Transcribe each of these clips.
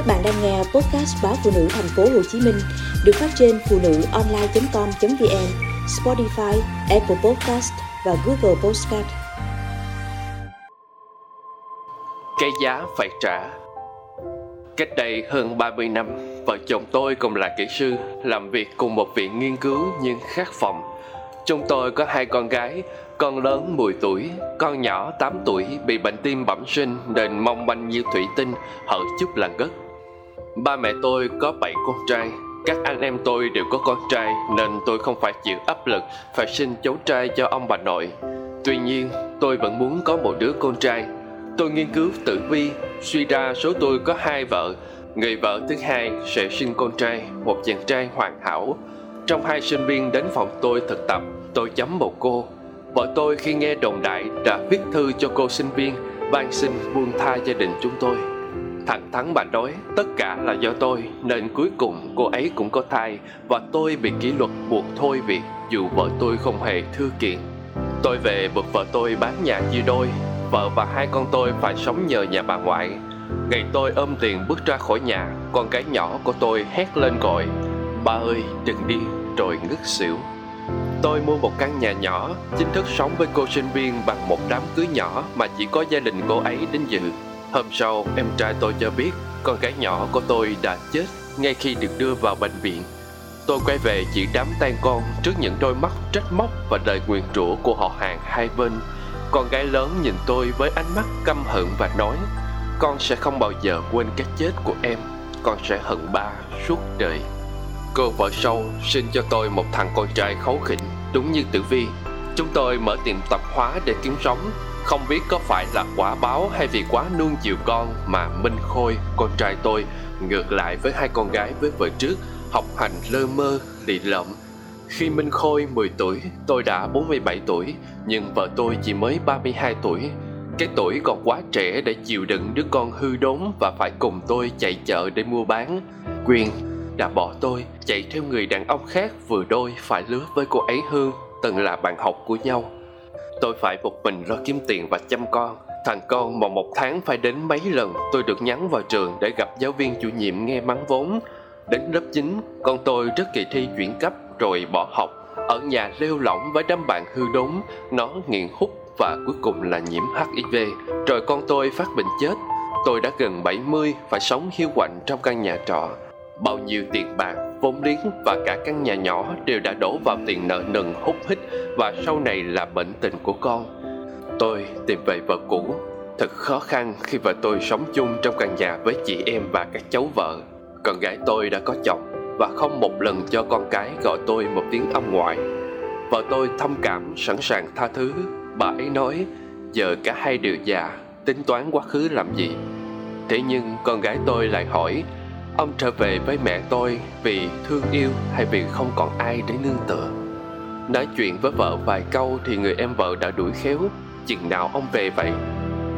Các bạn đang nghe podcast báo phụ nữ thành phố Hồ Chí Minh được phát trên phụ nữ online.com.vn, Spotify, Apple Podcast và Google Podcast. Cái giá phải trả Cách đây hơn 30 năm, vợ chồng tôi cùng là kỹ sư, làm việc cùng một viện nghiên cứu nhưng khác phòng. Chúng tôi có hai con gái, con lớn 10 tuổi, con nhỏ 8 tuổi bị bệnh tim bẩm sinh nên mong manh như thủy tinh, hở chút là ngất. Ba mẹ tôi có 7 con trai, các anh em tôi đều có con trai nên tôi không phải chịu áp lực phải sinh cháu trai cho ông bà nội. Tuy nhiên, tôi vẫn muốn có một đứa con trai. Tôi nghiên cứu tử vi, suy ra số tôi có hai vợ. Người vợ thứ hai sẽ sinh con trai, một chàng trai hoàn hảo. Trong hai sinh viên đến phòng tôi thực tập, tôi chấm một cô Vợ tôi khi nghe đồn đại đã viết thư cho cô sinh viên van xin buông tha gia đình chúng tôi. Thẳng thắn bà nói tất cả là do tôi nên cuối cùng cô ấy cũng có thai và tôi bị kỷ luật buộc thôi việc dù vợ tôi không hề thư kiện. Tôi về buộc vợ tôi bán nhà chia đôi, vợ và hai con tôi phải sống nhờ nhà bà ngoại. Ngày tôi ôm tiền bước ra khỏi nhà, con cái nhỏ của tôi hét lên gọi Ba ơi đừng đi rồi ngất xỉu. Tôi mua một căn nhà nhỏ, chính thức sống với cô sinh viên bằng một đám cưới nhỏ mà chỉ có gia đình cô ấy đến dự. Hôm sau, em trai tôi cho biết con gái nhỏ của tôi đã chết ngay khi được đưa vào bệnh viện. Tôi quay về chỉ đám tang con trước những đôi mắt trách móc và lời nguyền rủa của họ hàng hai bên. Con gái lớn nhìn tôi với ánh mắt căm hận và nói Con sẽ không bao giờ quên cái chết của em Con sẽ hận ba suốt đời Cô vợ sâu, sinh cho tôi một thằng con trai khấu khỉnh Đúng như tử vi Chúng tôi mở tiệm tạp hóa để kiếm sống không biết có phải là quả báo hay vì quá nuông chiều con Mà Minh Khôi, con trai tôi Ngược lại với hai con gái với vợ trước Học hành lơ mơ, lì lợm. Khi Minh Khôi 10 tuổi, tôi đã 47 tuổi Nhưng vợ tôi chỉ mới 32 tuổi. Cái tuổi còn quá trẻ để chịu đựng đứa con hư đốn và phải cùng tôi chạy chợ để mua bán. Quyền đã bỏ tôi chạy theo người đàn ông khác vừa đôi phải lứa với cô ấy Hương từng là bạn học của nhau tôi phải một mình lo kiếm tiền và chăm con. Thằng con mà một tháng phải đến mấy lần, tôi được nhắn vào trường để gặp giáo viên chủ nhiệm nghe mắng vốn. Đến lớp 9 con tôi rất kỳ thi chuyển cấp rồi bỏ học. Ở nhà lêu lỏng với đám bạn hư đốn, nó nghiện hút và cuối cùng là nhiễm HIV rồi con tôi phát bệnh chết. Tôi đã gần 70 phải sống hiu quạnh trong căn nhà trọ. Bao nhiêu tiền bạc vốn liếng và cả căn nhà nhỏ đều đã đổ vào tiền nợ nần hút hít và sau này là bệnh tình của con. Tôi tìm về vợ cũ. Thật khó khăn khi vợ tôi sống chung trong căn nhà với chị em và các cháu vợ. Con gái tôi đã có chồng và không một lần cho con cái gọi tôi một tiếng ông ngoại. Vợ tôi thông cảm, sẵn sàng tha thứ. Bà ấy nói, giờ cả hai đều già, tính toán quá khứ làm gì? Thế nhưng con gái tôi lại hỏi Ông trở về với mẹ tôi vì thương yêu hay vì không còn ai để nương tựa. Nói chuyện với vợ vài câu thì người em vợ đã đuổi khéo, chừng nào ông về vậy.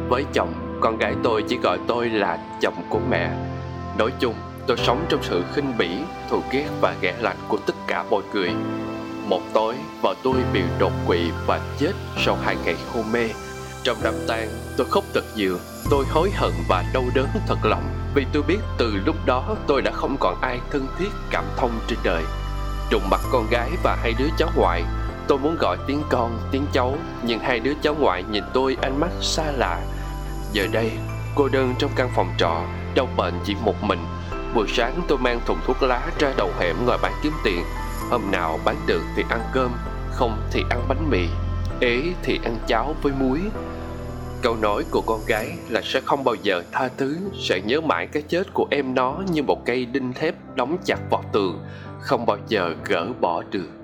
Với chồng, con gái tôi chỉ gọi tôi là chồng của mẹ. Nói chung, tôi sống trong sự khinh bỉ, thù ghét và ghẻ lạnh của tất cả mọi người. Một tối, vợ tôi bị đột quỵ và chết sau hai ngày hôn mê. Trong đám tang, tôi khóc thật nhiều, tôi hối hận và đau đớn thật lòng. Vì tôi biết từ lúc đó tôi đã không còn ai thân thiết cảm thông trên đời. Trùng mặt con gái và hai đứa cháu ngoại tôi muốn gọi tiếng con tiếng cháu. Nhưng hai đứa cháu ngoại nhìn tôi ánh mắt xa lạ. Giờ đây cô đơn trong căn phòng trọ đau bệnh chỉ một mình. Buổi sáng tôi mang thùng thuốc lá ra đầu hẻm ngồi bán kiếm tiền. Hôm nào bán được thì ăn cơm không thì ăn bánh mì ế thì ăn cháo với muối. Câu nói của con gái là sẽ không bao giờ tha thứ, Sẽ nhớ mãi cái chết của em nó như một cây đinh thép đóng chặt vào tường, Không bao giờ gỡ bỏ được.